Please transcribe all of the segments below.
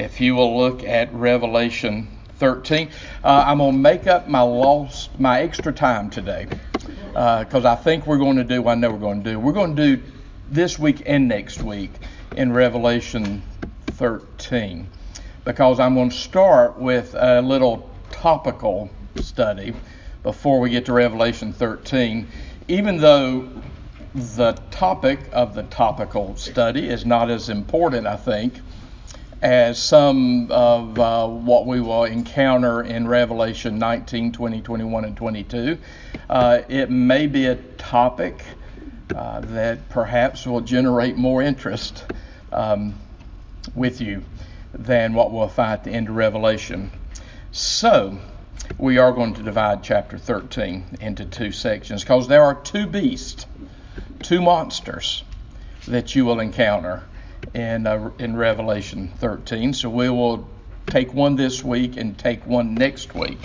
if you will look at Revelation 13. Uh, I'm going to make up my lost, my extra time today because uh, I think we're going to do I know we're going to do. We're going to do this week and next week in Revelation 13 because I'm going to start with a little topical study before we get to Revelation 13. Even though the topic of the topical study is not as important, I think, as some of uh, what we will encounter in Revelation 19, 20, 21, and 22. Uh, it may be a topic uh, that perhaps will generate more interest um, with you than what we'll find at the end of Revelation. So, we are going to divide chapter 13 into two sections because there are two beasts, two monsters that you will encounter in, uh, in Revelation 13. So we will take one this week and take one next week.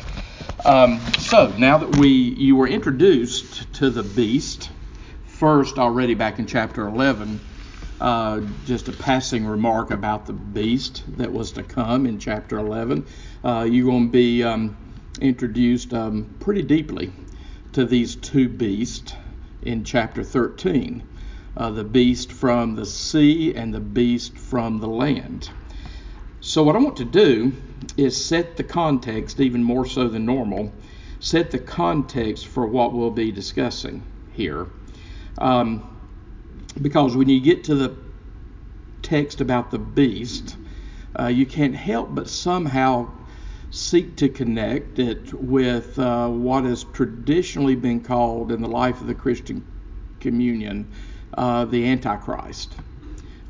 Um, so now that we you were introduced to the beast first already back in chapter 11, uh, just a passing remark about the beast that was to come in chapter 11. Uh, you're going to be um, introduced um, pretty deeply to these two beasts in chapter 13 uh, the beast from the sea and the beast from the land. So, what I want to do is set the context, even more so than normal, set the context for what we'll be discussing here. Um, because when you get to the text about the beast, uh, you can't help but somehow seek to connect it with uh, what has traditionally been called in the life of the Christian communion uh, the Antichrist,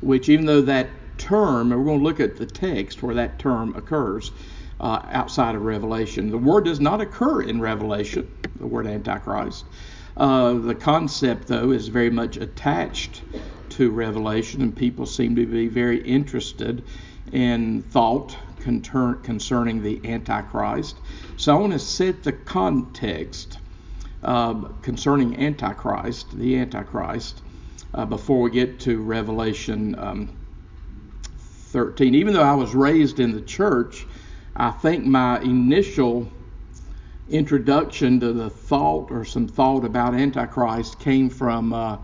which, even though that term, and we're going to look at the text where that term occurs uh, outside of Revelation, the word does not occur in Revelation, the word Antichrist. Uh, the concept, though, is very much attached to Revelation, and people seem to be very interested in thought concerning the Antichrist. So I want to set the context uh, concerning Antichrist, the Antichrist, uh, before we get to Revelation um, 13. Even though I was raised in the church, I think my initial introduction to the thought or some thought about Antichrist came from, uh,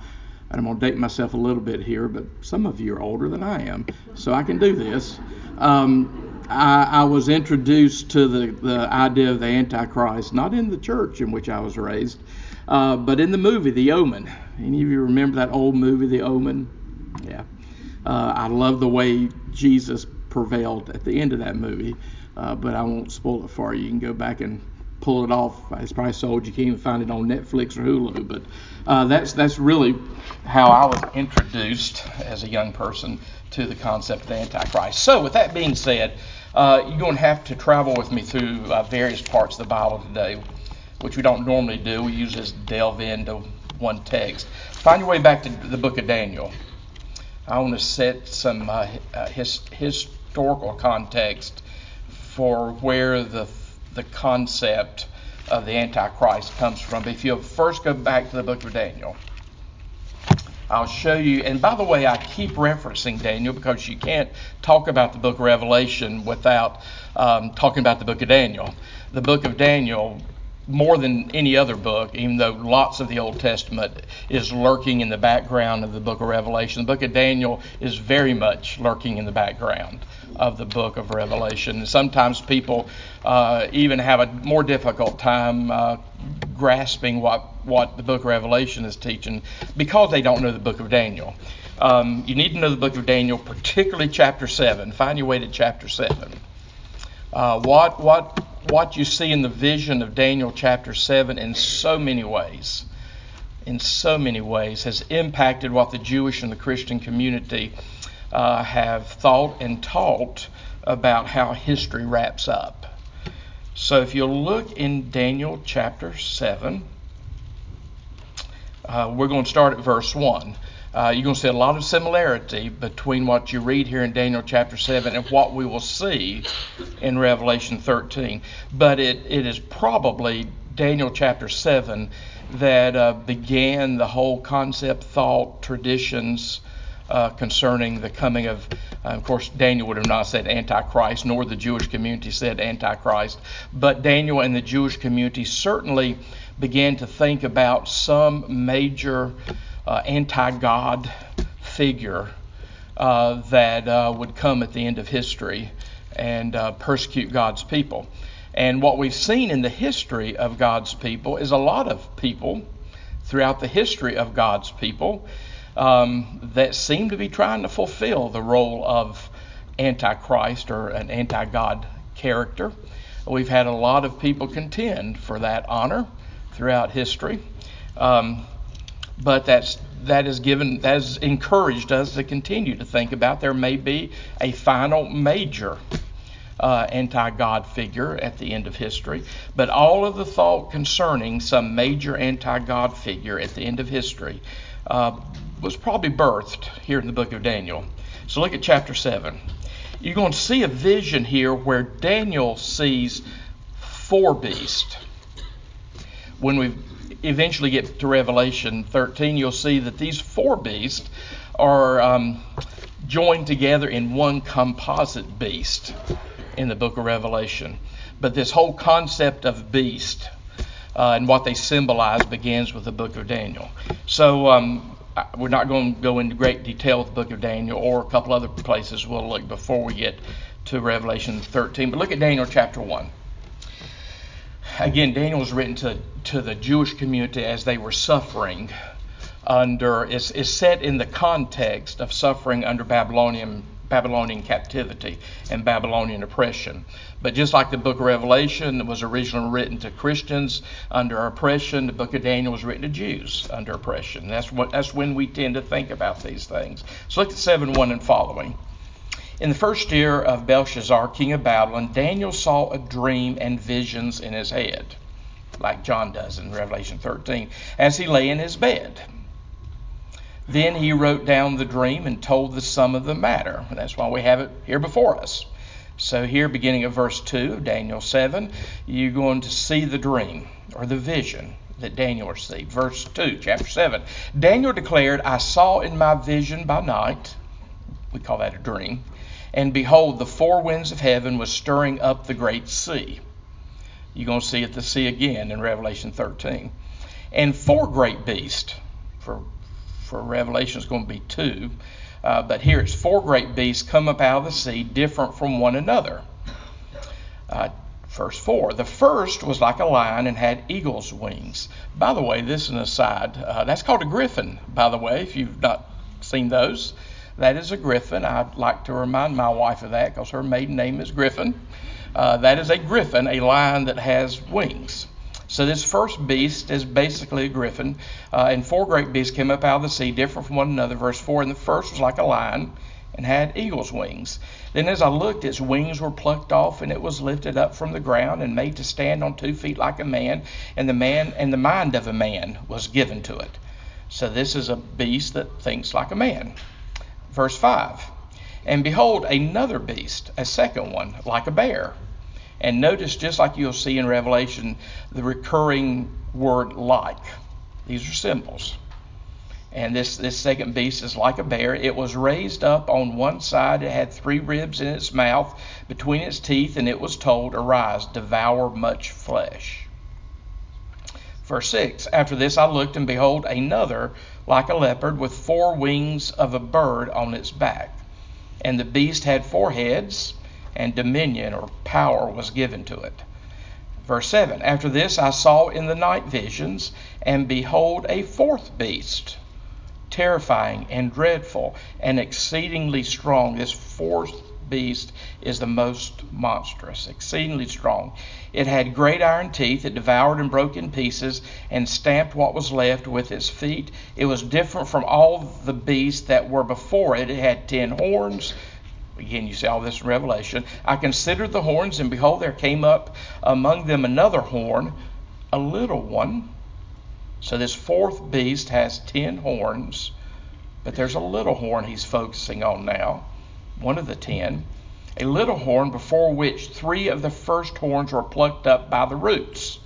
and I'm going to date myself a little bit here, but some of you are older than I am, so I can do this. Um, I, I, was introduced to the, the idea of the Antichrist, not in the church in which I was raised, uh, but in the movie, The Omen, any of you remember that old movie, The Omen? Yeah. Uh, I love the way Jesus prevailed at the end of that movie, uh, but I won't spoil it for you. You can go back and pull it off. It's probably sold. You can't even find it on Netflix or Hulu. But uh, that's that's really how I was introduced as a young person to the concept of the Antichrist. So, with that being said, uh, you're going to have to travel with me through uh, various parts of the Bible today which we don't normally do. We usually just delve into one text. Find your way back to the book of Daniel. I want to set some uh, uh, his, historical context for where the the concept of the Antichrist comes from. If you first go back to the book of Daniel, I'll show you. And by the way, I keep referencing Daniel because you can't talk about the book of Revelation without um, talking about the book of Daniel. The book of Daniel more than any other book, even though lots of the Old Testament is lurking in the background of the book of Revelation. The book of Daniel is very much lurking in the background of the book of Revelation. And sometimes people uh, even have a more difficult time uh, grasping what, what the book of Revelation is teaching because they don't know the book of Daniel. Um, you need to know the book of Daniel, particularly chapter 7. Find your way to chapter 7. Uh, what, what what you see in the vision of Daniel chapter 7 in so many ways, in so many ways, has impacted what the Jewish and the Christian community uh, have thought and taught about how history wraps up. So if you look in Daniel chapter 7, uh, we're going to start at verse 1 uh, you're going to see a lot of similarity between what you read here in Daniel chapter 7 and what we will see in Revelation 13. But it, it is probably Daniel chapter 7 that uh, began the whole concept, thought, traditions uh, concerning the coming of, uh, of course, Daniel would have not said Antichrist, nor the Jewish community said Antichrist, but Daniel and the Jewish community certainly began to think about some major uh, anti God figure uh, that uh, would come at the end of history and uh, persecute God's people. And what we've seen in the history of God's people is a lot of people throughout the history of God's people um, that seem to be trying to fulfill the role of Antichrist or an anti God character. We've had a lot of people contend for that honor throughout history. Um, but that's that has given that has encouraged us to continue to think about there may be a final major uh, anti-God figure at the end of history, but all of the thought concerning some major anti-God figure at the end of history uh, was probably birthed here in the book of Daniel. So look at chapter seven. You're going to see a vision here where Daniel sees four beasts. When we eventually get to Revelation 13, you'll see that these four beasts are um, joined together in one composite beast in the book of Revelation. But this whole concept of beast uh, and what they symbolize begins with the book of Daniel. So um, we're not going to go into great detail with the book of Daniel or a couple other places we'll look before we get to Revelation 13. But look at Daniel chapter 1. Again, Daniel was written to, to the Jewish community as they were suffering under, is, set in the context of suffering under Babylonian Babylonian captivity and Babylonian oppression. But just like the book of Revelation was originally written to Christians under oppression, the book of Daniel was written to Jews under oppression. That's what that's when we tend to think about these things. So look at 7 1 and following. In the first year of Belshazzar, king of Babylon, Daniel saw a dream and visions in his head, like John does in Revelation 13, as he lay in his bed. Then he wrote down the dream and told the sum of the matter. That's why we have it here before us. So, here, beginning of verse 2 of Daniel 7, you're going to see the dream or the vision that Daniel received. Verse 2, chapter 7. Daniel declared, I saw in my vision by night, we call that a dream, and behold, the four winds of heaven was stirring up the great sea. You're going to see it the sea again in Revelation 13. And four great beasts, for for Revelation is going to be two. Uh, but here it's four great beasts come up out of the sea, different from one another. Uh, verse 4 The first was like a lion and had eagle's wings. By the way, this is an aside. Uh, that's called a griffin, by the way, if you've not seen those. That is a griffin. I'd like to remind my wife of that because her maiden name is Griffin. Uh, that is a griffin, a lion that has wings. So this first beast is basically a griffin, uh, and four great beasts came up out of the sea, different from one another. Verse 4 And the first was like a lion and had eagle's wings. Then as I looked, its wings were plucked off, and it was lifted up from the ground and made to stand on two feet like a man, and the man and the mind of a man was given to it. So this is a beast that thinks like a man. Verse 5 And behold, another beast, a second one, like a bear and notice, just like you'll see in Revelation, the recurring word like. These are symbols. And this, this second beast is like a bear. It was raised up on one side. It had three ribs in its mouth between its teeth, and it was told, Arise, devour much flesh. Verse 6 After this I looked, and behold, another like a leopard with four wings of a bird on its back. And the beast had four heads and dominion or power was given to it. Verse 7 After this I saw in the night visions, and behold, a fourth beast, terrifying and dreadful and exceedingly strong. This fourth beast is the most monstrous, exceedingly strong. It had great iron teeth. It devoured and broke in pieces and stamped what was left with its feet. It was different from all the beasts that were before it. It had ten horns Again, you see all this in Revelation. I considered the horns, and behold, there came up among them another horn, a little one. So this fourth beast has ten horns, but there's a little horn he's focusing on now, one of the ten. A little horn before which three of the first horns were plucked up by the roots.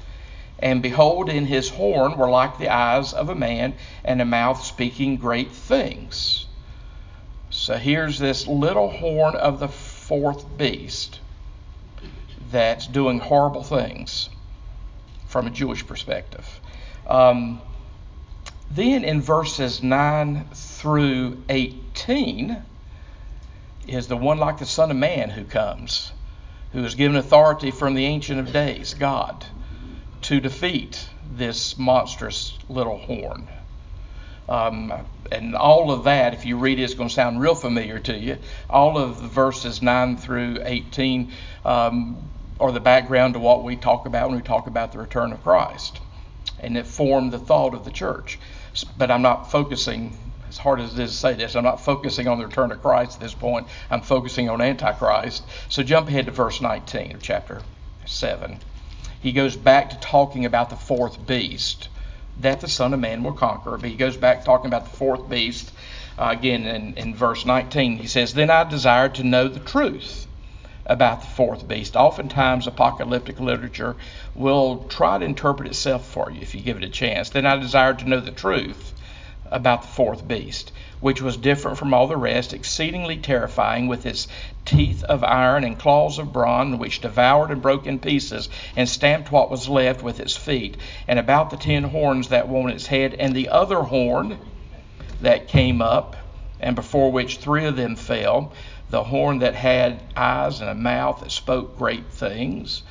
And behold, in his horn were like the eyes of a man, and a mouth speaking great things. So here's this little horn of the fourth beast that's doing horrible things from a Jewish perspective. Um, then in verses 9 through 18 is the one like the Son of Man who comes, who is given authority from the Ancient of Days, God, to defeat this monstrous little horn. Um, and all of that, if you read it's going to sound real familiar to you. All of the verses 9 through 18 um, are the background to what we talk about when we talk about the return of Christ. And it formed the thought of the church. But I'm not focusing, as hard as it is to say this, I'm not focusing on the return of Christ at this point. I'm focusing on Antichrist. So jump ahead to verse 19 of chapter 7. He goes back to talking about the fourth beast that the Son of Man will conquer. But he goes back talking about the fourth beast. Uh, again, in, in verse 19, he says, Then I desired to know the truth about the fourth beast. Oftentimes, apocalyptic literature will try to interpret itself for you if you give it a chance. Then I desired to know the truth about the fourth beast, which was different from all the rest, exceedingly terrifying, with its teeth of iron and claws of bronze, which devoured and broke in pieces, and stamped what was left with its feet, and about the ten horns that were on its head, and the other horn that came up, and before which three of them fell, the horn that had eyes and a mouth that spoke great things,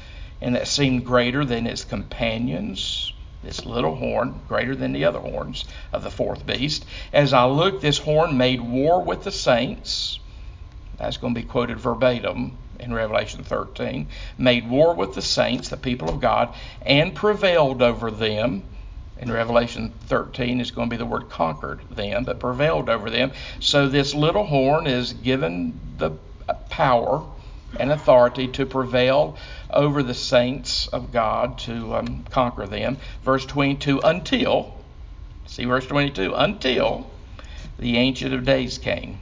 and that seemed greater than its companions this little horn, greater than the other horns of the fourth beast. As I looked, this horn made war with the saints. That's going to be quoted verbatim in Revelation 13. Made war with the saints, the people of God, and prevailed over them. In Revelation 13 is going to be the word conquered them, but prevailed over them. So this little horn is given the power and authority to prevail over the saints of God to um, conquer them. Verse 22 until, see verse 22, until the Ancient of Days came.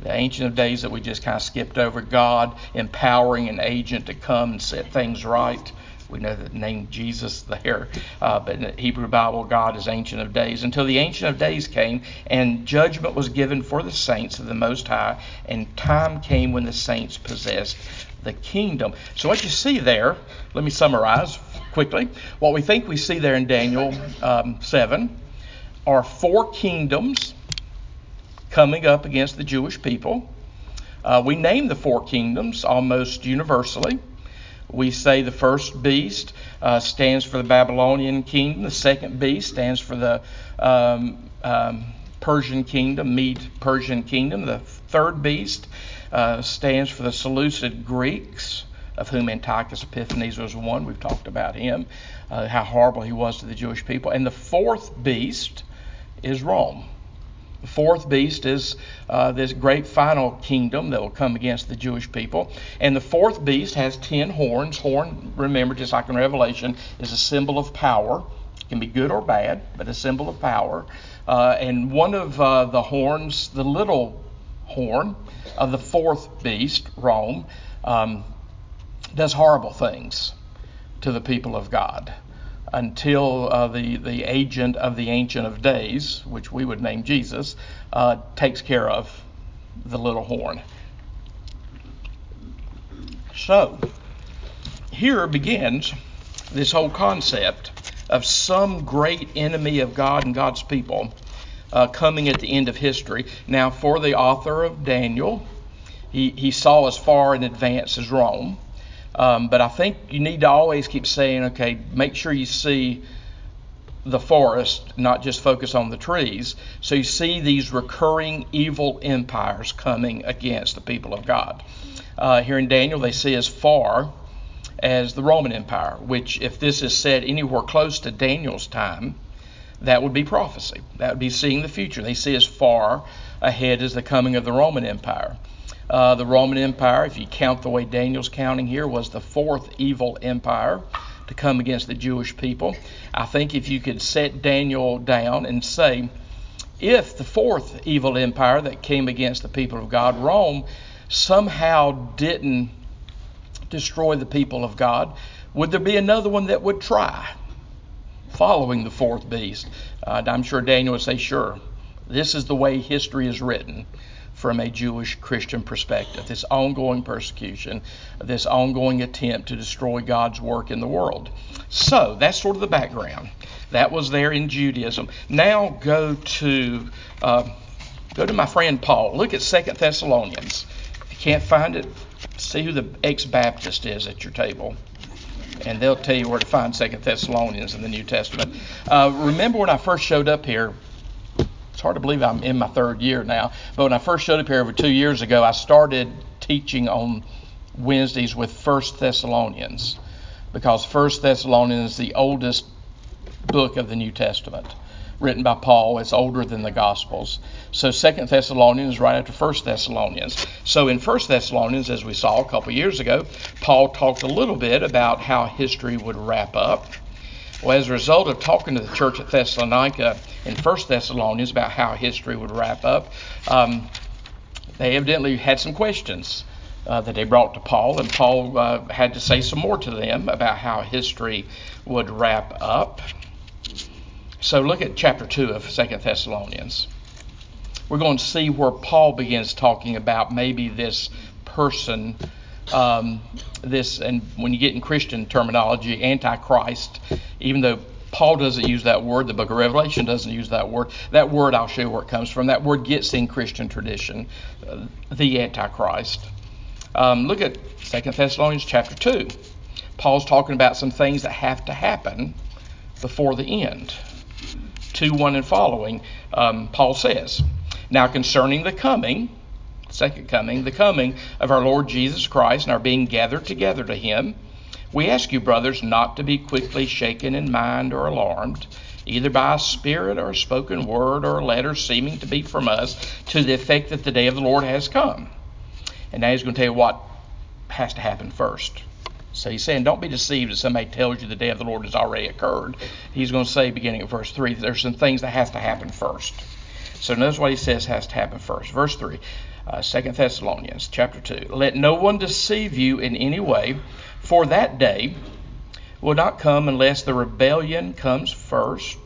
The Ancient of Days that we just kind of skipped over, God empowering an agent to come and set things right. We know the name Jesus there, uh, but in the Hebrew Bible, God is Ancient of Days. Until the Ancient of Days came, and judgment was given for the saints of the Most High, and time came when the saints possessed the kingdom. So, what you see there, let me summarize quickly. What we think we see there in Daniel um, 7 are four kingdoms coming up against the Jewish people. Uh, we name the four kingdoms almost universally. We say the first beast uh, stands for the Babylonian kingdom, the second beast stands for the um, um, Persian kingdom, Mede Persian kingdom, the third beast uh, stands for the Seleucid Greeks, of whom Antiochus Epiphanes was one. We've talked about him, uh, how horrible he was to the Jewish people. And the fourth beast is Rome. The fourth beast is uh, this great final kingdom that will come against the Jewish people. And the fourth beast has ten horns. Horn, remember, just like in Revelation, is a symbol of power. It can be good or bad, but a symbol of power. Uh, and one of uh, the horns, the little horn of the fourth beast, Rome, um, does horrible things to the people of God until uh, the, the agent of the Ancient of Days, which we would name Jesus, uh, takes care of the little horn. So, here begins this whole concept of some great enemy of God and God's people uh, coming at the end of history. Now, for the author of Daniel, he, he saw as far in advance as Rome. Um, but I think you need to always keep saying, okay, make sure you see the forest, not just focus on the trees. So you see these recurring evil empires coming against the people of God. Uh, here in Daniel, they see as far as the Roman Empire, which, if this is said anywhere close to Daniel's time, that would be prophecy. That would be seeing the future. They see as far ahead as the coming of the Roman Empire. Uh, the Roman Empire, if you count the way Daniel's counting here, was the fourth evil empire to come against the Jewish people. I think if you could set Daniel down and say, if the fourth evil empire that came against the people of God, Rome, somehow didn't destroy the people of God, would there be another one that would try following the fourth beast? Uh, I'm sure Daniel would say, sure. This is the way history is written from a Jewish Christian perspective. This ongoing persecution, this ongoing attempt to destroy God's work in the world. So that's sort of the background. That was there in Judaism. Now go to uh, go to my friend Paul. Look at Second Thessalonians. If you can't find it, see who the ex-Baptist is at your table and they'll tell you where to find Second Thessalonians in the New Testament. Uh, remember when I first showed up here? It's hard to believe I'm in my third year now, but when I first showed up here over two years ago, I started teaching on Wednesdays with First Thessalonians because First Thessalonians is the oldest book of the New Testament written by Paul. It's older than the Gospels. So Second Thessalonians is right after First Thessalonians. So in First Thessalonians, as we saw a couple years ago, Paul talked a little bit about how history would wrap up. Well, as a result of talking to the church at Thessalonica in First Thessalonians about how history would wrap up, um, they evidently had some questions. Uh, that they brought to Paul, and Paul uh, had to say some more to them about how history would wrap up. So look at chapter 2 of Second Thessalonians. We're going to see where Paul begins talking about maybe this person, um, this, and when you get in Christian terminology, Antichrist, even though Paul doesn't use that word, the book of Revelation doesn't use that word. That word, I'll show you where it comes from. That word gets in Christian tradition, uh, the Antichrist. Um, look at Second Thessalonians chapter 2. Paul's talking about some things that have to happen before the end. 2 1 and following, um, Paul says, Now concerning the coming, second coming, the coming of our Lord Jesus Christ and our being gathered together to him, we ask you, brothers, not to be quickly shaken in mind or alarmed, either by a spirit or a spoken word or a letter seeming to be from us, to the effect that the day of the Lord has come. And now he's going to tell you what has to happen first. So he's saying, don't be deceived if somebody tells you the day of the Lord has already occurred. He's going to say, beginning at verse 3, there's some things that have to happen first. So notice what he says has to happen first. Verse 3, uh, 2 Thessalonians chapter 2. Let no one deceive you in any way, for that day will not come unless the rebellion comes first.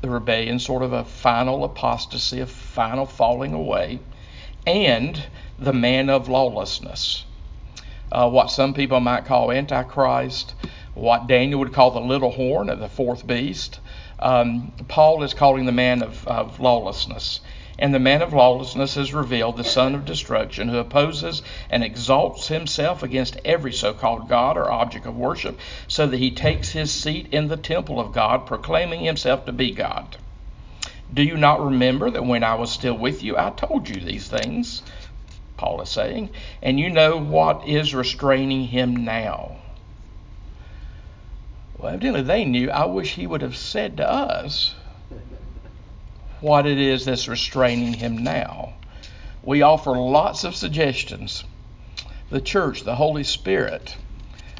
The rebellion, sort of a final apostasy, a final falling away, and the man of lawlessness uh, what some people might call Antichrist, what Daniel would call the little horn of the fourth beast. Um, Paul is calling the man of, of lawlessness. And the man of lawlessness is revealed, the son of destruction, who opposes and exalts himself against every so called God or object of worship, so that he takes his seat in the temple of God, proclaiming himself to be God. Do you not remember that when I was still with you, I told you these things? Paul is saying, and you know what is restraining him now. Well, evidently they knew. I wish he would have said to us what it is that's restraining him now. We offer lots of suggestions. The church, the Holy Spirit,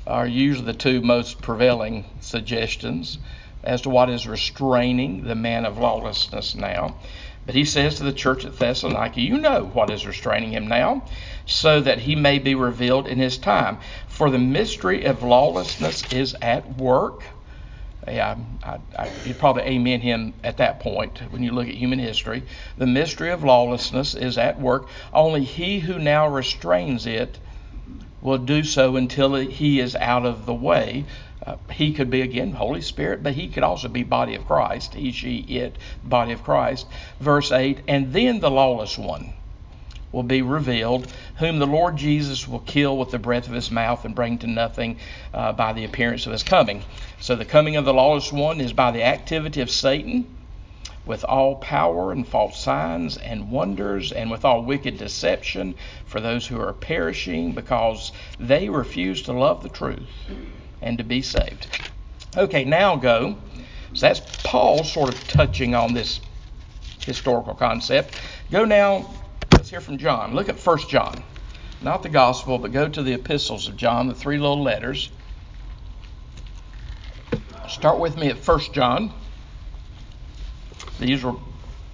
are usually the two most prevailing suggestions as to what is restraining the man of lawlessness now. But he says to the church at Thessalonica, You know what is restraining him now, so that he may be revealed in his time. For the mystery of lawlessness is at work. Yeah, I, I, you'd probably amen him at that point when you look at human history. The mystery of lawlessness is at work. Only he who now restrains it will do so until he is out of the way. Uh, he could be again Holy Spirit, but he could also be body of Christ. He, she, it, body of Christ. Verse 8, and then the lawless one will be revealed, whom the Lord Jesus will kill with the breath of his mouth and bring to nothing uh, by the appearance of his coming. So the coming of the lawless one is by the activity of Satan with all power and false signs and wonders and with all wicked deception for those who are perishing because they refuse to love the truth and to be saved. Okay, now go. So that's Paul sort of touching on this historical concept. Go now, let's hear from John. Look at 1 John. Not the gospel, but go to the epistles of John, the three little letters. Start with me at 1 John. These were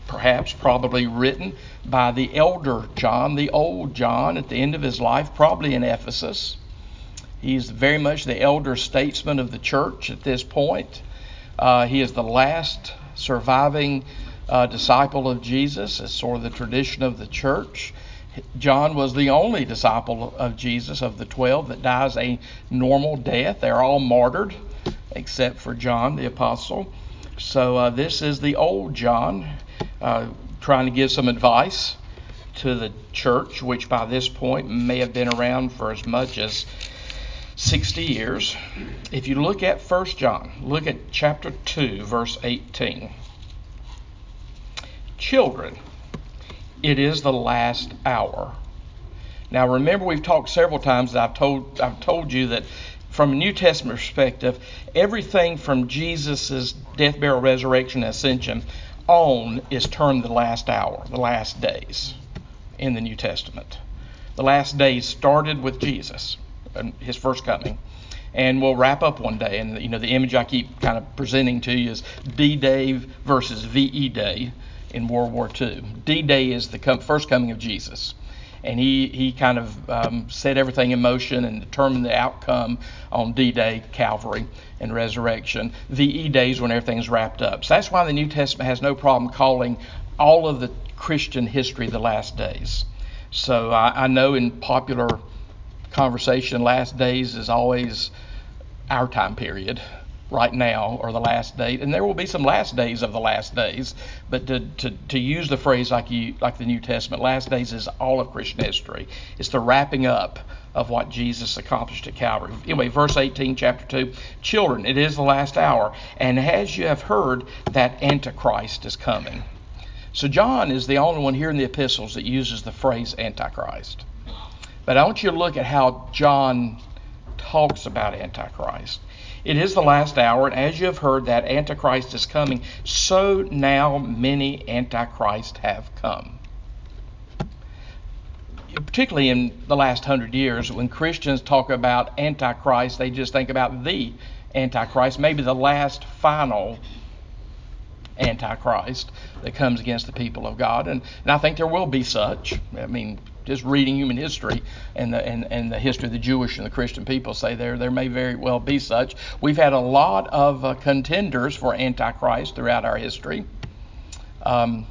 perhaps probably written by the elder John, the old John, at the end of his life, probably in Ephesus. He's very much the elder statesman of the church at this point. Uh, he is the last surviving uh, disciple of Jesus. as sort of the tradition of the church. John was the only disciple of Jesus of the 12 that dies a normal death. They're all martyred except for John the apostle. So uh, this is the old John uh, trying to give some advice to the church, which by this point may have been around for as much as 60 years. If you look at 1 John, look at chapter 2, verse 18. Children, it is the last hour. Now remember we've talked several times that I've told I've told you that from a New Testament perspective, everything from Jesus' death, burial, resurrection, ascension on is termed the last hour, the last days in the New Testament. The last days started with Jesus, his first coming, and we'll wrap up one day. And you know the image I keep kind of presenting to you is D-Day versus VE Day in World War II. D-Day is the first coming of Jesus and he, he kind of um, set everything in motion and determined the outcome on D-Day, Calvary, and resurrection. VE days when everything's wrapped up. So that's why the New Testament has no problem calling all of the Christian history the last days. So I, I know in popular conversation, last days is always our time period right now or the last date, and there will be some last days of the last days. But to, to, to use the phrase like you like the New Testament, last days is all of Christian history. It's the wrapping up of what Jesus accomplished at Calvary. Anyway, verse 18, chapter 2. Children, it is the last hour, and as you have heard that Antichrist is coming. So John is the only one here in the epistles that uses the phrase Antichrist. But I want you to look at how John talks about Antichrist. It is the last hour, and as you have heard that Antichrist is coming, so now many Antichrists have come. Particularly in the last hundred years, when Christians talk about Antichrist, they just think about the Antichrist, maybe the last final Antichrist that comes against the people of God. And, and I think there will be such. I mean, just reading human history and the and, and the history of the Jewish and the Christian people say there there may very well be such. We've had a lot of uh, contenders for Antichrist throughout our history. Um,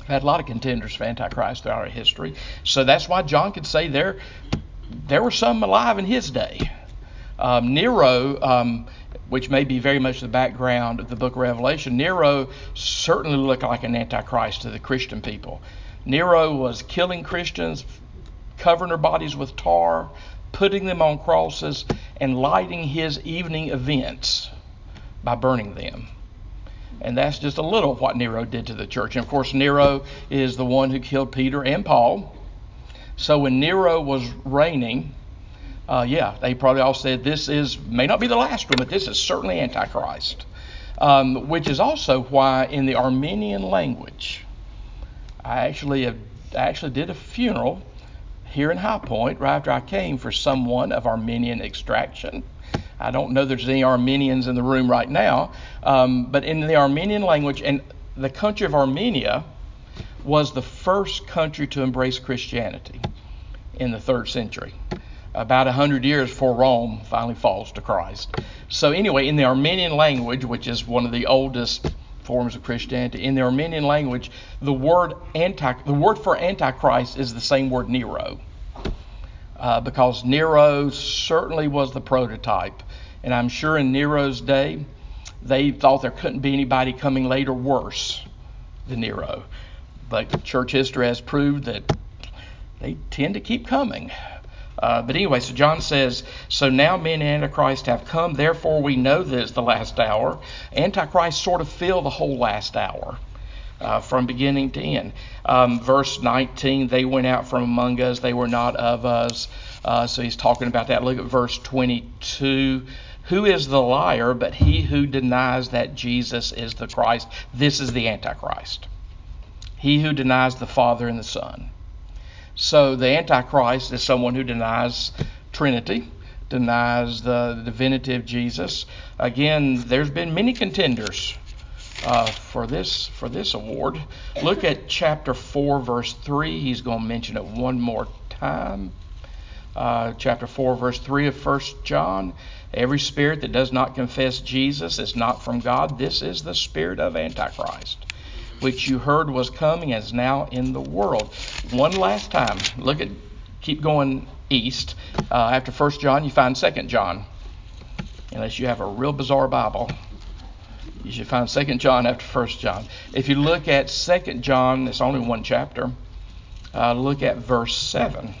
we've had a lot of contenders for Antichrist throughout our history. So that's why John could say there there were some alive in his day. Um, Nero, um, which may be very much the background of the book of Revelation, Nero certainly looked like an antichrist to the Christian people. Nero was killing Christians, covering their bodies with tar, putting them on crosses, and lighting his evening events by burning them. And that's just a little of what Nero did to the church. And of course, Nero is the one who killed Peter and Paul. So when Nero was reigning, uh, yeah, they probably all said this is may not be the last one, but this is certainly Antichrist. Um, which is also why in the Armenian language, I actually have, I actually did a funeral here in High Point right after I came for someone of Armenian extraction. I don't know there's any Armenians in the room right now, um, but in the Armenian language, and the country of Armenia was the first country to embrace Christianity in the third century, about a hundred years before Rome finally falls to Christ. So anyway, in the Armenian language, which is one of the oldest forms of Christianity. In the Armenian language, the word anti the word for antichrist is the same word Nero, uh, because Nero certainly was the prototype, and I'm sure in Nero's day they thought there couldn't be anybody coming later worse than Nero, but church history has proved that they tend to keep coming. Uh, but anyway, so John says, So now men Antichrist have come, therefore we know this the last hour. Antichrist sort of fill the whole last hour. Uh, from beginning to end. Um, verse 19, they went out from among us, they were not of us. Uh, so he's talking about that. Look at verse 22. Who is the liar but he who denies that Jesus is the Christ? This is the Antichrist. He who denies the Father and the Son. So the Antichrist is someone who denies Trinity, denies the, divinity of Jesus. Again, there's been many contenders uh, for this for this award. Look at chapter four, verse three. He's going to mention it one more time. Uh, chapter four, verse three of First John. Every spirit that does not confess Jesus is not from God. This is the spirit of Antichrist which you heard was coming is now in the world. One last time, look at, keep going east. Uh, after First John, you find Second John. Unless you have a real bizarre Bible, you should find Second John after First John. If you look at Second John, it's only one chapter. Uh, look at verse seven.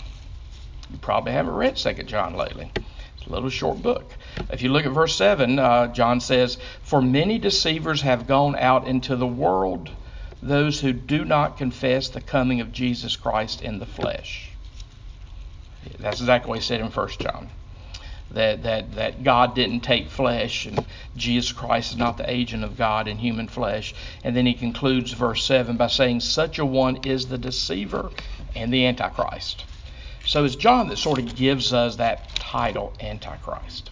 You probably haven't read Second John lately. It's a little short book. If you look at verse seven, uh, John says, "For many deceivers have gone out into the world." Those who do not confess the coming of Jesus Christ in the flesh. That's exactly what he said in 1 John. That, that, that God didn't take flesh and Jesus Christ is not the agent of God in human flesh. And then he concludes verse 7 by saying, Such a one is the deceiver and the Antichrist. So it's John that sort of gives us that title, Antichrist.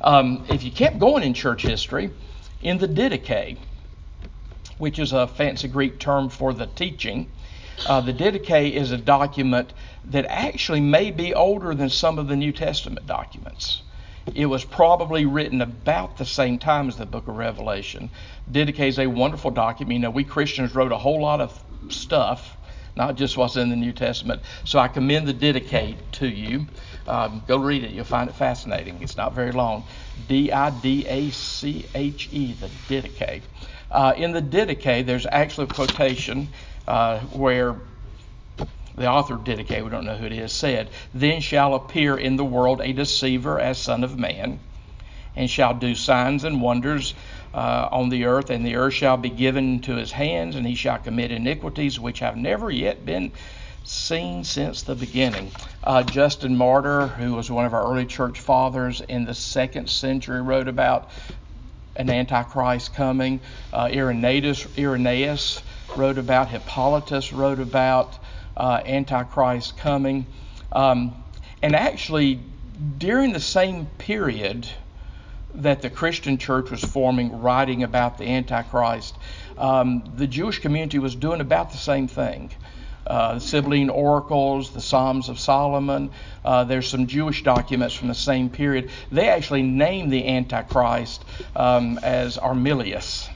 Um, if you kept going in church history, in the Didache, which is a fancy Greek term for the teaching. Uh, the Didache is a document that actually may be older than some of the New Testament documents. It was probably written about the same time as the book of Revelation. Didache is a wonderful document. You know, we Christians wrote a whole lot of stuff, not just what's in the New Testament. So I commend the Didache to you. Um, go read it. You'll find it fascinating. It's not very long. D I D A C H E, the Didache. Uh, in the Didache, there's actually a quotation uh, where the author of Didache, we don't know who it is, said, Then shall appear in the world a deceiver as Son of Man, and shall do signs and wonders uh, on the earth, and the earth shall be given to his hands, and he shall commit iniquities which have never yet been seen since the beginning. Uh, Justin Martyr, who was one of our early church fathers in the second century, wrote about an antichrist coming. Uh, Irenaeus, Irenaeus wrote about, Hippolytus wrote about uh, antichrist coming. Um, and actually, during the same period that the Christian church was forming, writing about the antichrist, um, the Jewish community was doing about the same thing uh, the Sibylline Oracles, the Psalms of Solomon. Uh, there's some Jewish documents from the same period. They actually name the Antichrist um, as Armilius.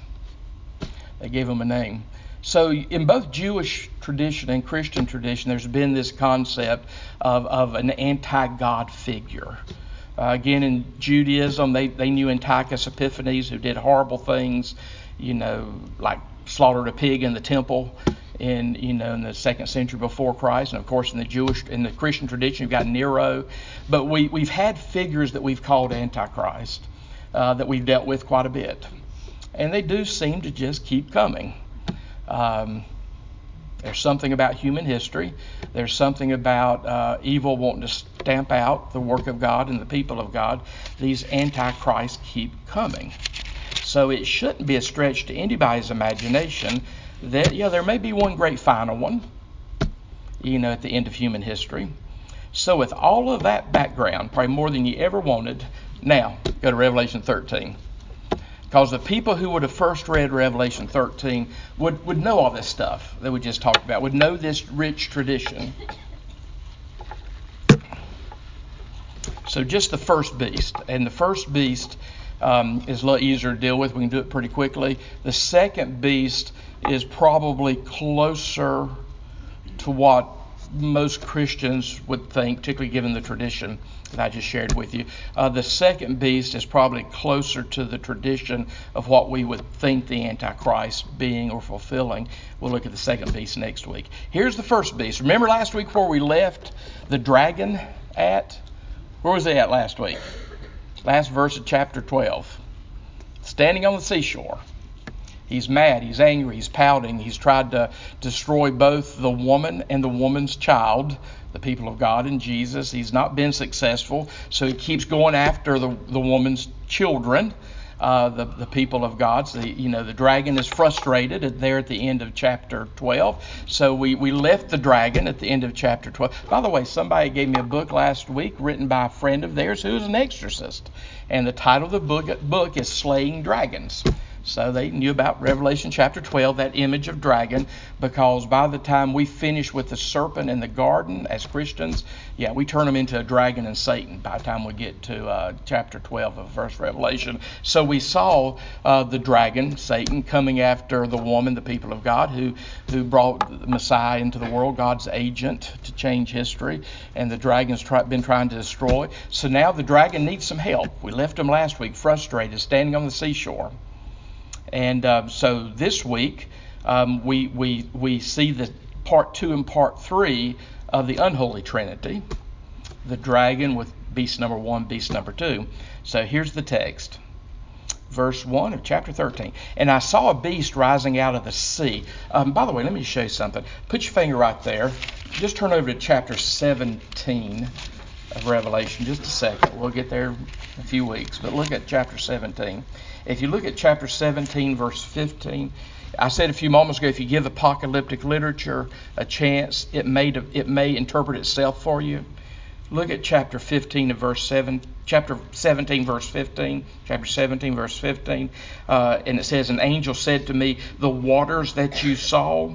They gave him a name. So, in both Jewish tradition and Christian tradition, there's been this concept of, of an anti God figure. Uh, again, in Judaism, they, they knew Antiochus Epiphanes, who did horrible things, you know, like slaughtered a pig in the temple in you know in the second century before Christ, and of course in the Jewish in the Christian tradition you've got Nero, but we we've had figures that we've called Antichrist uh, that we've dealt with quite a bit, and they do seem to just keep coming. Um, there's something about human history. There's something about uh, evil wanting to stamp out the work of God and the people of God. These antichrists keep coming. So it shouldn't be a stretch to anybody's imagination that, yeah, there may be one great final one, you know, at the end of human history. So, with all of that background, probably more than you ever wanted, now go to Revelation 13. Because the people who would have first read Revelation 13 would, would know all this stuff that we just talked about, would know this rich tradition. So, just the first beast. And the first beast um, is a little easier to deal with. We can do it pretty quickly. The second beast is probably closer to what most Christians would think, particularly given the tradition that I just shared with you. Uh, the second beast is probably closer to the tradition of what we would think the Antichrist being or fulfilling. We'll look at the second beast next week. Here's the first beast. Remember last week where we left the dragon at? Where was he at last week? Last verse of chapter 12. Standing on the seashore. He's mad, he's angry, he's pouting. He's tried to destroy both the woman and the woman's child, the people of God and Jesus. He's not been successful, so he keeps going after the, the woman's children. Uh, the, the people of God. So, the, you know, the dragon is frustrated at, there at the end of chapter 12. So we, we left the dragon at the end of chapter 12. By the way, somebody gave me a book last week written by a friend of theirs who is an exorcist. And the title of the book, book is Slaying Dragons. So they knew about Revelation chapter 12, that image of dragon, because by the time we finish with the serpent in the garden as Christians, yeah, we turn them into a dragon and Satan by the time we get to uh, chapter 12 of first Revelation. So we saw uh, the dragon, Satan, coming after the woman, the people of God, who, who brought Messiah into the world, God's agent to change history, and the dragon's try, been trying to destroy. So now the dragon needs some help. We left him last week frustrated, standing on the seashore. And uh, so this week, um, we, we, we see the part two and part three of the unholy trinity the dragon with beast number one, beast number two. So here's the text. Verse 1 of chapter 13. And I saw a beast rising out of the sea. Um, by the way, let me show you something. Put your finger right there. Just turn over to chapter 17 of Revelation. Just a second. We'll get there in a few weeks. But look at chapter 17. If you look at chapter 17, verse 15, I said a few moments ago, if you give apocalyptic literature a chance, it may it may interpret itself for you. Look at chapter 15 of verse 7, chapter 17, verse 15, chapter 17, verse 15, uh, and it says, "An angel said to me, the waters that you saw."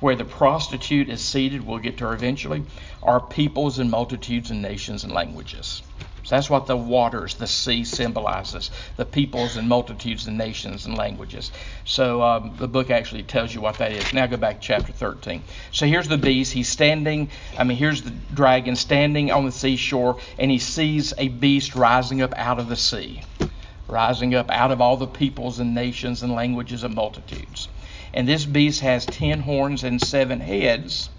Where the prostitute is seated, we'll get to her eventually, are peoples and multitudes and nations and languages. That's what the waters, the sea, symbolizes the peoples and multitudes and nations and languages. So um, the book actually tells you what that is. Now go back to chapter 13. So here's the beast. He's standing, I mean, here's the dragon standing on the seashore, and he sees a beast rising up out of the sea, rising up out of all the peoples and nations and languages and multitudes. And this beast has ten horns and seven heads.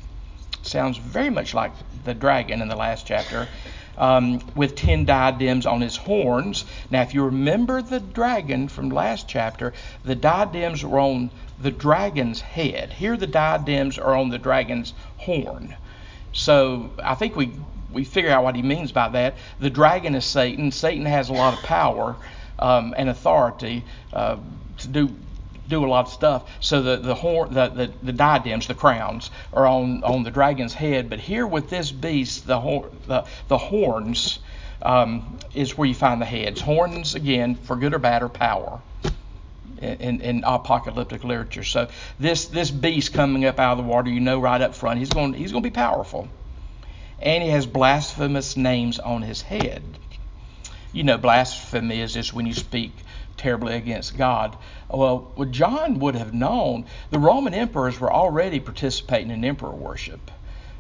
Sounds very much like the dragon in the last chapter um, with ten diadems on his horns. Now, if you remember the dragon from last chapter, the diadems were on the dragon's head. Here, the diadems are on the dragon's horn. So I think we we figure out what he means by that. The dragon is Satan. Satan has a lot of power um, and authority uh, to do do a lot of stuff. So the the horn, the, the, the diadems, the crowns, are on on the dragon's head. But here with this beast, the the, the horns um, is where you find the heads. Horns again, for good or bad, are power. In, in, apocalyptic literature. So this this beast coming up out of the water, you know right up front, he's going he's going to be powerful, and he has blasphemous names on his head. You know, blasphemy is just when you speak terribly against God. Well, what John would have known, the Roman emperors were already participating in emperor worship.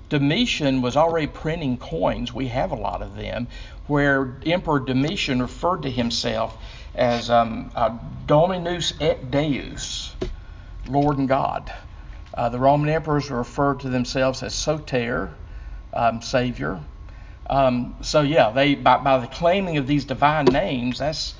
Domitian was already printing coins, we have a lot of them, where Emperor Domitian referred to himself as um, uh, Dominus et Deus, Lord and God. Uh, the Roman emperors referred to themselves as Soter, um, Savior. Um, so yeah, they by, by the claiming of these divine names, that's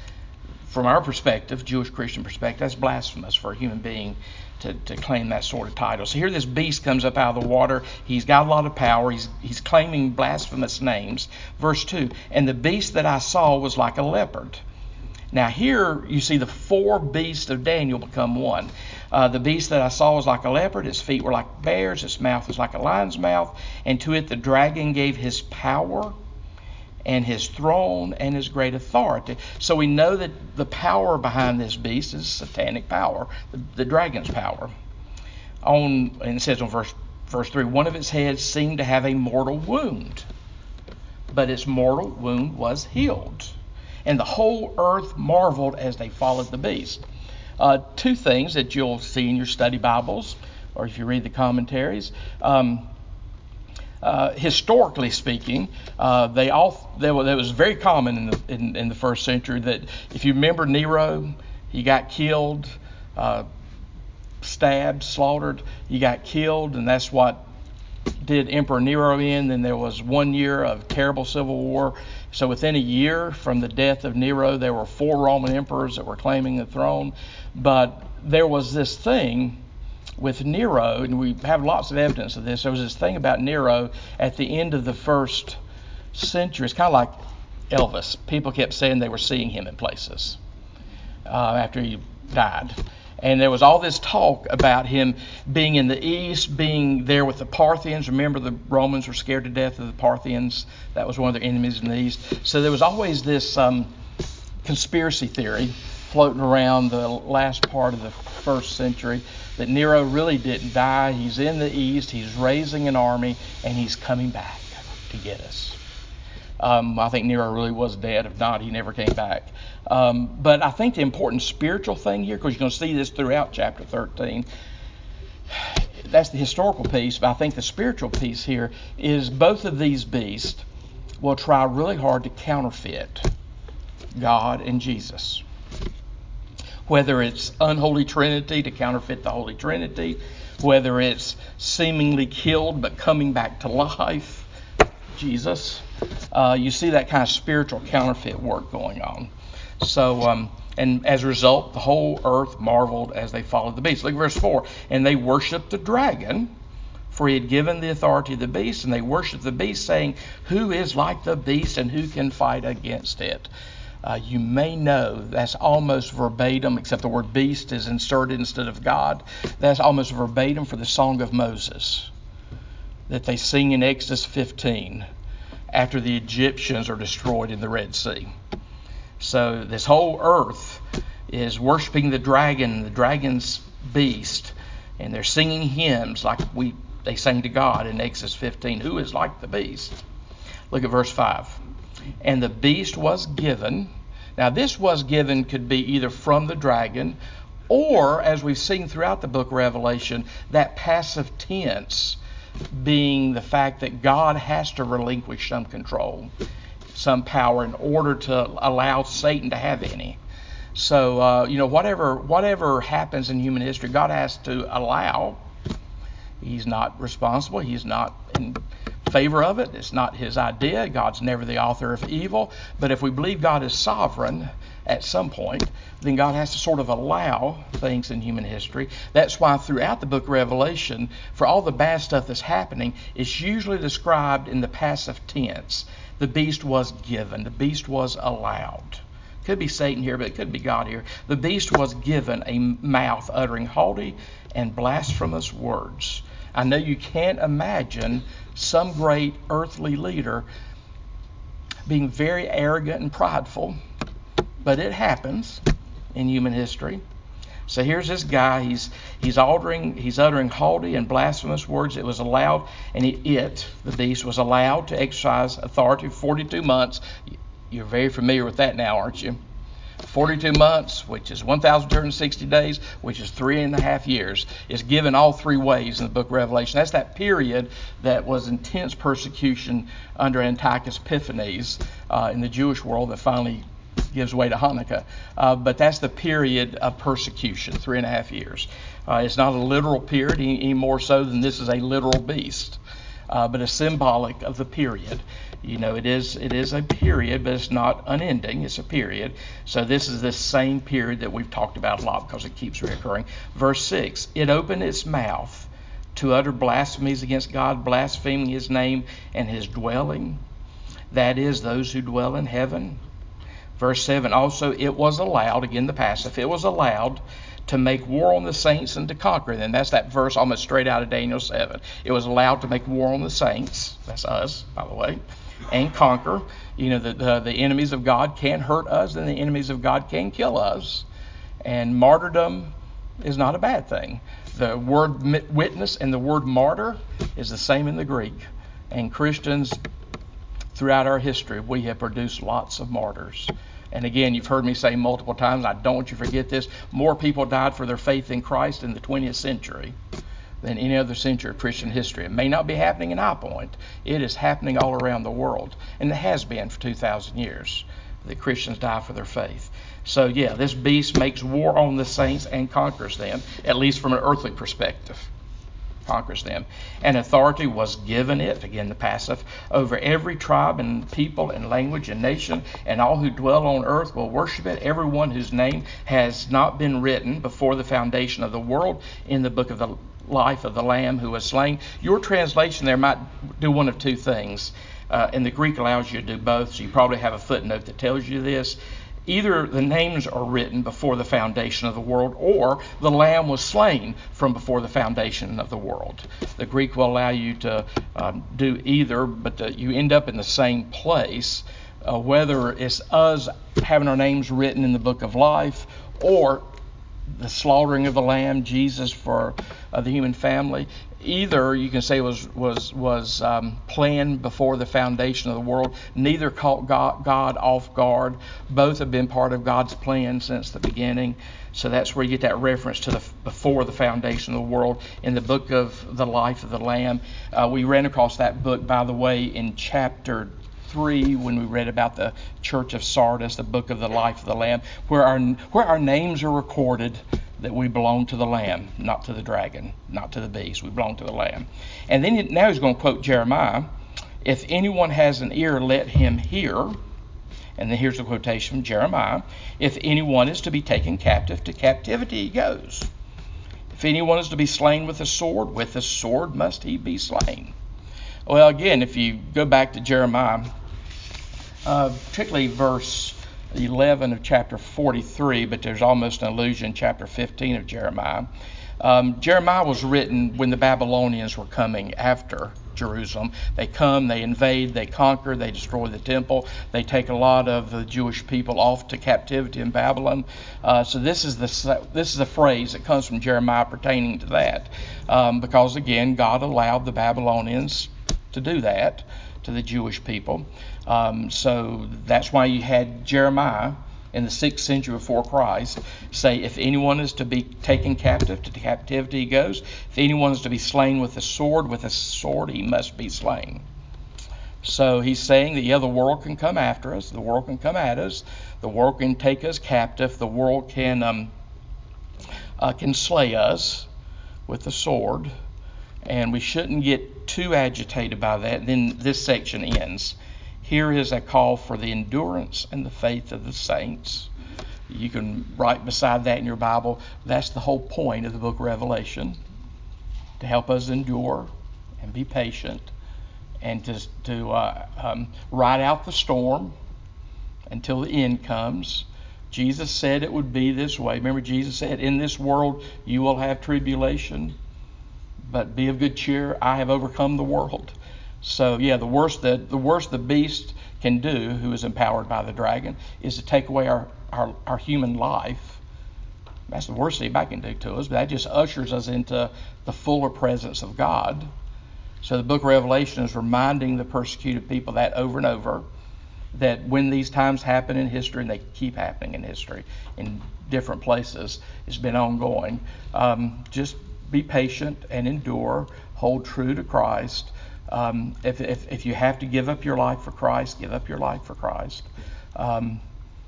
from our perspective, Jewish Christian perspective, that's blasphemous for a human being to, to claim that sort of title. So here this beast comes up out of the water. He's got a lot of power. He's, he's claiming blasphemous names. Verse 2 And the beast that I saw was like a leopard. Now, here you see the four beasts of Daniel become one. Uh, the beast that I saw was like a leopard, his feet were like bears, his mouth was like a lion's mouth, and to it the dragon gave his power and his throne and his great authority. So we know that the power behind this beast is satanic power, the, the dragon's power. On and it says on verse verse three, one of its heads seemed to have a mortal wound, but its mortal wound was healed, and the whole earth marveled as they followed the beast. Uh, two things that you'll see in your study Bibles, or if you read the commentaries. Um, uh, historically speaking, uh, they all they, that was very common in the in, in, the first century that if you remember Nero, he got killed, uh, stabbed, slaughtered. He got killed, and that's what did Emperor Nero in. Then there was one year of terrible civil war. So within a year from the death of Nero, there were four Roman emperors that were claiming the throne. But there was this thing with Nero, and we have lots of evidence of this. There was this thing about Nero at the end of the first century. It's kind of like Elvis. People kept saying they were seeing him in places uh, after he died. And there was all this talk about him being in the east, being there with the Parthians. Remember, the Romans were scared to death of the Parthians. That was one of their enemies in the east. So there was always this um, conspiracy theory floating around the last part of the first century that Nero really didn't die. He's in the east, he's raising an army, and he's coming back to get us. Um, I think Nero really was dead. If not, he never came back. Um, but I think the important spiritual thing here, because you're going to see this throughout chapter 13, that's the historical piece, but I think the spiritual piece here is both of these beasts will try really hard to counterfeit God and Jesus. Whether it's unholy trinity to counterfeit the Holy Trinity, whether it's seemingly killed but coming back to life, Jesus. Uh, you see that kind of spiritual counterfeit work going on. So, um, and as a result, the whole earth marveled as they followed the beast. Look at verse 4. And they worshiped the dragon, for he had given the authority of the beast, and they worshiped the beast, saying, Who is like the beast, and who can fight against it? Uh, you may know that's almost verbatim, except the word beast is inserted instead of God. That's almost verbatim for the Song of Moses that they sing in Exodus 15 after the Egyptians are destroyed in the Red Sea. So this whole earth is worshiping the dragon, the dragon's beast, and they're singing hymns like we they sang to God in Exodus 15, who is like the beast. Look at verse 5. And the beast was given. Now this was given could be either from the dragon or as we've seen throughout the book of Revelation, that passive tense being the fact that God has to relinquish some control some power in order to allow Satan to have any. So uh, you know whatever whatever happens in human history, God has to allow. He's not responsible. He's not in favor of it. It's not his idea. God's never the author of evil. But if we believe God is sovereign at some point, then God has to sort of allow things in human history. That's why throughout the book of Revelation, for all the bad stuff that's happening, it's usually described in the passive tense the beast was given, the beast was allowed. Could be Satan here, but it could be God here. The beast was given a mouth uttering haughty and blasphemous words. I know you can't imagine some great earthly leader being very arrogant and prideful, but it happens in human history. So here's this guy. He's he's uttering he's uttering haughty and blasphemous words. It was allowed, and it, it the beast was allowed to exercise authority for 42 months. You're very familiar with that now, aren't you? 42 months, which is 1,260 days, which is three and a half years, is given all three ways in the book of Revelation. That's that period that was intense persecution under Antiochus Epiphanes uh, in the Jewish world that finally gives way to Hanukkah. Uh, but that's the period of persecution, three and a half years. Uh, it's not a literal period any, any, more so than this is a literal beast, uh, but it's symbolic of the period. You know, it is it is a period, but it's not unending. It's a period. So this is the same period that we've talked about a lot because it keeps recurring. Verse six: It opened its mouth to utter blasphemies against God, blaspheming His name and His dwelling. That is, those who dwell in heaven Verse 7 also, it was allowed, again the passive, it was allowed to make war on the saints and to conquer them. That's that verse almost straight out of Daniel 7. It was allowed to make war on the saints, that's us, by the way, and conquer. You know, the, the, the enemies of God can't hurt us, and the enemies of God can kill us. And martyrdom is not a bad thing. The word witness and the word martyr is the same in the Greek. And Christians, throughout our history, we have produced lots of martyrs. And again, you've heard me say multiple times, I don't want you to forget this more people died for their faith in Christ in the 20th century than any other century of Christian history. It may not be happening in High Point, it is happening all around the world. And it has been for 2,000 years that Christians die for their faith. So, yeah, this beast makes war on the saints and conquers them, at least from an earthly perspective conquers them. And authority was given it, again the passive, over every tribe and people and language and nation, and all who dwell on earth will worship it, everyone whose name has not been written before the foundation of the world in the book of the life of the Lamb who was slain. Your translation there might do one of two things. Uh, and the Greek allows you to do both, so you probably have a footnote that tells you this either the names are written before the foundation of the world or the lamb was slain from before the foundation of the world. The Greek will allow you to um, do either, but the, you end up in the same place. Uh, whether it's us having our names written in the book of life or the slaughtering of the lamb, Jesus for uh, the human family. Either you can say was was was um, planned before the foundation of the world. Neither caught God, God off guard. Both have been part of God's plan since the beginning. So that's where you get that reference to the before the foundation of the world in the book of the life of the Lamb. Uh, we ran across that book, by the way, in chapter 3 when we read about the church of Sardis, the book of the life of the Lamb, where our, where our names are recorded that we belong to the Lamb, not to the dragon, not to the beast. We belong to the Lamb. And then now he's going to quote Jeremiah If anyone has an ear, let him hear. And then here's a quotation from Jeremiah If anyone is to be taken captive, to captivity he goes. If anyone is to be slain with a sword, with a sword must he be slain. Well, again, if you go back to Jeremiah, uh, particularly verse 11 of chapter 43, but there's almost an allusion chapter 15 of Jeremiah. Um, Jeremiah was written when the Babylonians were coming after Jerusalem. They come, they invade, they conquer, they destroy the temple, they take a lot of the Jewish people off to captivity in Babylon. Uh, so this is the this is a phrase that comes from Jeremiah pertaining to that, um, because again, God allowed the Babylonians to do that to the Jewish people. Um, so that's why you had Jeremiah in the sixth century before Christ say, If anyone is to be taken captive, to captivity he goes. If anyone is to be slain with a sword, with a sword he must be slain. So he's saying that, yeah, the world can come after us, the world can come at us, the world can take us captive, the world can, um, uh, can slay us with the sword and we shouldn't get too agitated by that. Then this section ends. Here is a call for the endurance and the faith of the saints. You can write beside that in your Bible. That's the whole point of the book of Revelation to help us endure and be patient and to, to uh, um, ride out the storm until the end comes. Jesus said it would be this way. Remember, Jesus said, In this world you will have tribulation but be of good cheer. I have overcome the world. So yeah, the worst that the worst the beast can do, who is empowered by the dragon, is to take away our, our, our human life. That's the worst thing I can do to us, but that just ushers us into the fuller presence of God. So the book of Revelation is reminding the persecuted people that over and over that when these times happen in history, and they keep happening in history in different places, it's been ongoing. Um, just be patient and endure, hold true to Christ. Um, if, if, if, you have to give up your life for Christ, give up your life for Christ. Um,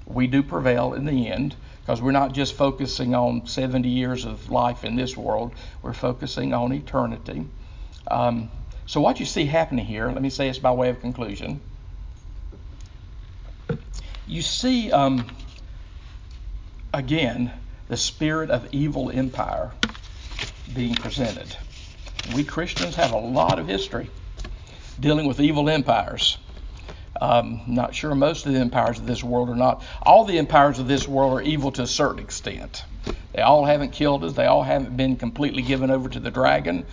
we do prevail in the end because we're not just focusing on 70 years of life in this world, we're focusing on eternity. Um, so, what you see happening here, let me say this by way of conclusion. You see, um, again, the spirit of evil empire being presented. We Christians have a lot of history dealing with evil empires. Um, not sure most of the empires of this world are not. All the empires of this world are evil to a certain extent. They all haven't killed us, they all haven't been completely given over to the dragon,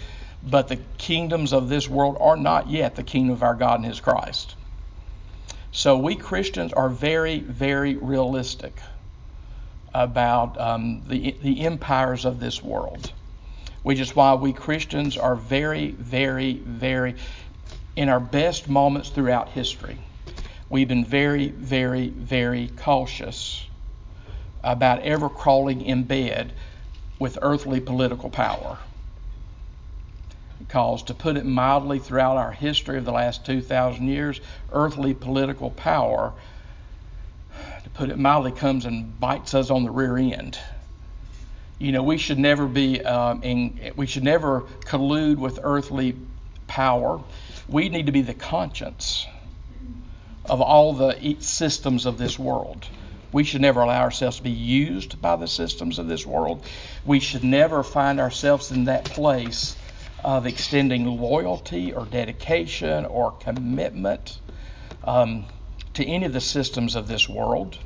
but the kingdoms of this world are not yet the kingdom of our God and His Christ. So we Christians are very, very realistic about um, the, the empires of this world which is why we Christians are very, very, very, in our best moments throughout history, we've been very, very, very cautious about ever crawling in bed with earthly political power. Because, to put it mildly, throughout our history of the last 2,000 years, earthly political power, to put it mildly, comes and bites us on the rear end you know, we should never be um, in, we should never collude with earthly power. We need to be the conscience of all the systems of this world. We should never allow ourselves to be used by the systems of this world. We should never find ourselves in that place of extending loyalty or dedication or commitment um, to any of the systems of this world.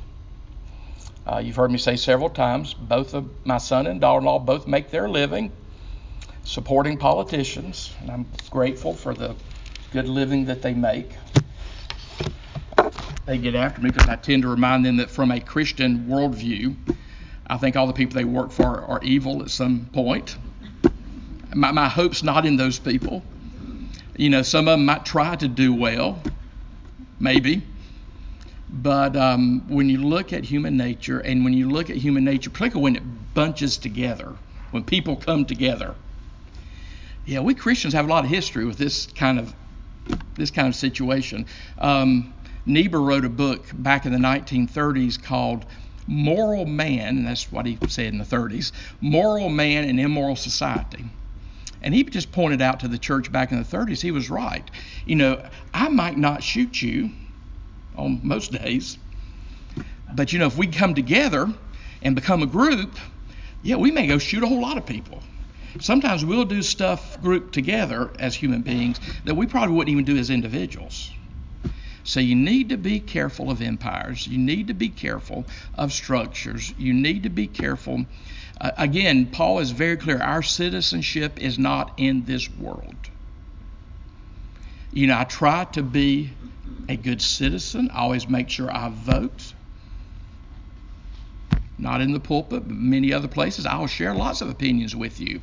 Uh, you've heard me say several times, both of my son and daughter in law both make their living supporting politicians, and I'm grateful for the good living that they make. They get after me because I tend to remind them that from a Christian worldview, I think all the people they work for are evil at some point. My, my hope's not in those people. You know, some of them might try to do well, maybe. But um, when you look at human nature, and when you look at human nature, particularly when it bunches together, when people come together, yeah, we Christians have a lot of history with this kind of this kind of situation. Um, Niebuhr wrote a book back in the 1930s called Moral Man, and that's what he said in the 30s Moral Man and Immoral Society. And he just pointed out to the church back in the 30s, he was right. You know, I might not shoot you on most days, but you know, if we come together and become a group, yeah, we may go shoot a whole lot of people. Sometimes we'll do stuff grouped together as human beings that we probably wouldn't even do as individuals. So you need to be careful of empires. You need to be careful of structures. You need to be careful uh, again, Paul is very clear our citizenship is not in this world. You know, I try to be a good citizen, I always make sure I vote. Not in the pulpit, but many other places. I'll share lots of opinions with you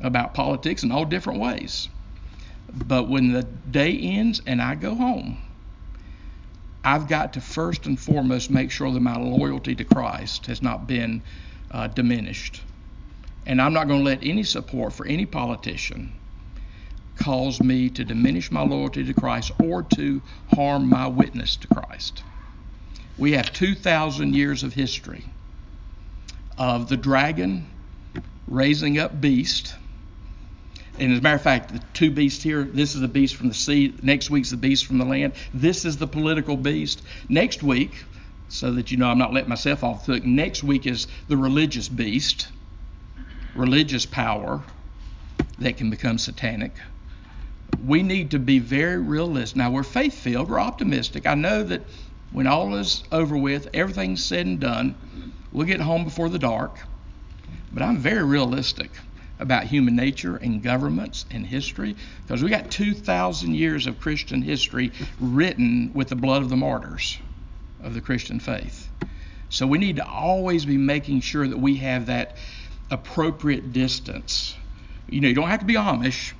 about politics in all different ways. But when the day ends and I go home, I've got to first and foremost make sure that my loyalty to Christ has not been uh, diminished. And I'm not going to let any support for any politician cause me to diminish my loyalty to Christ or to harm my witness to Christ. We have 2,000 years of history of the dragon raising up beast. And as a matter of fact, the two beasts here, this is the beast from the sea, next week's the beast from the land. This is the political beast. Next week, so that you know I'm not letting myself off the hook. Next week is the religious beast, religious power that can become satanic. We need to be very realistic. Now, we're faith filled, we're optimistic. I know that when all is over with, everything's said and done, we'll get home before the dark. But I'm very realistic about human nature and governments and history because we got 2,000 years of Christian history written with the blood of the martyrs of the Christian faith. So we need to always be making sure that we have that appropriate distance. You know, you don't have to be Amish,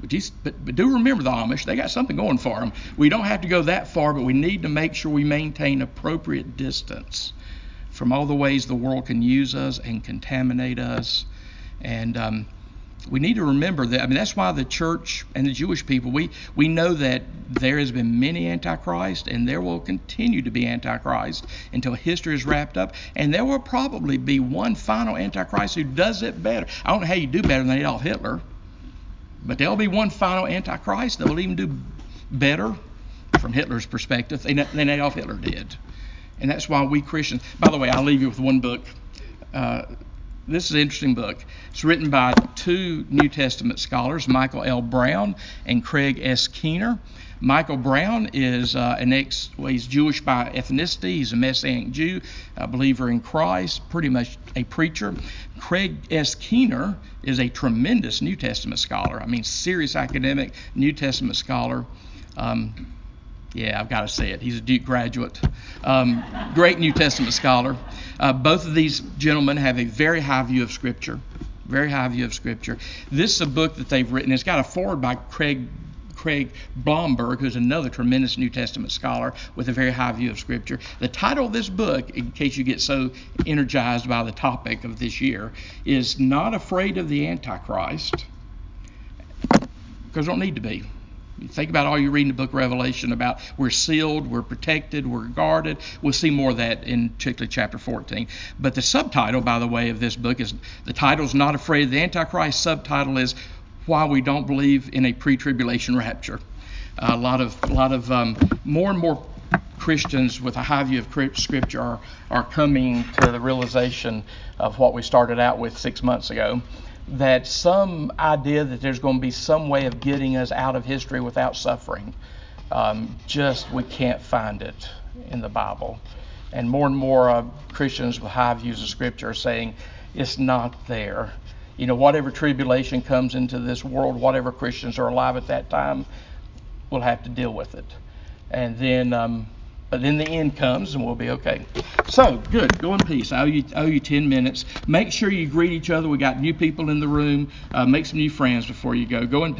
but, but, but do remember the Amish. They got something going for them. We don't have to go that far, but we need to make sure we maintain appropriate distance from all the ways the world can use us and contaminate us. And um, we need to remember that. I mean, that's why the church and the Jewish people, we, we know that there has been many antichrist and there will continue to be antichrist until history is wrapped up. And there will probably be one final antichrist who does it better. I don't know how you do better than Adolf Hitler, but there'll be one final antichrist that will even do better from Hitler's perspective than Adolf Hitler did. And that's why we Christians, by the way, I'll leave you with one book. Uh, this is an interesting book. It's written by two New Testament scholars, Michael L. Brown and Craig S. Keener. Michael Brown is uh, an ex, well, he's Jewish by ethnicity. He's a Messianic Jew, a believer in Christ, pretty much a preacher. Craig S. Keener is a tremendous New Testament scholar. I mean, serious academic New Testament scholar. Um, yeah, I've got to say it. He's a Duke graduate, um, great New Testament scholar. Uh, both of these gentlemen have a very high view of Scripture, very high view of Scripture. This is a book that they've written. It's got a foreword by Craig Craig Blomberg, who's another tremendous New Testament scholar with a very high view of Scripture. The title of this book, in case you get so energized by the topic of this year, is Not Afraid of the Antichrist, because don't need to be. Think about all you read in the book Revelation about we're sealed, we're protected, we're guarded. We'll see more of that in particularly chapter 14. But the subtitle, by the way, of this book is the title is Not Afraid of the Antichrist. Subtitle is Why We Don't Believe in a Pre-Tribulation Rapture. a lot of, a lot of um, more and more Christians with a high view of Scripture are, are coming to the realization of what we started out with six months ago that some idea that there's going to be some way of getting us out of history without suffering, um, just we can't find it in the Bible. And more and more uh, Christians with high views of Scripture are saying it's not there. You know, whatever tribulation comes into this world, whatever Christians are alive at that time, we'll have to deal with it. And then um, But then the end comes and we'll be okay. So, good. Go in peace. I owe you, owe you 10 minutes. Make sure you greet each other. We got new people in the room. Uh, make some new friends before you go. Go in peace.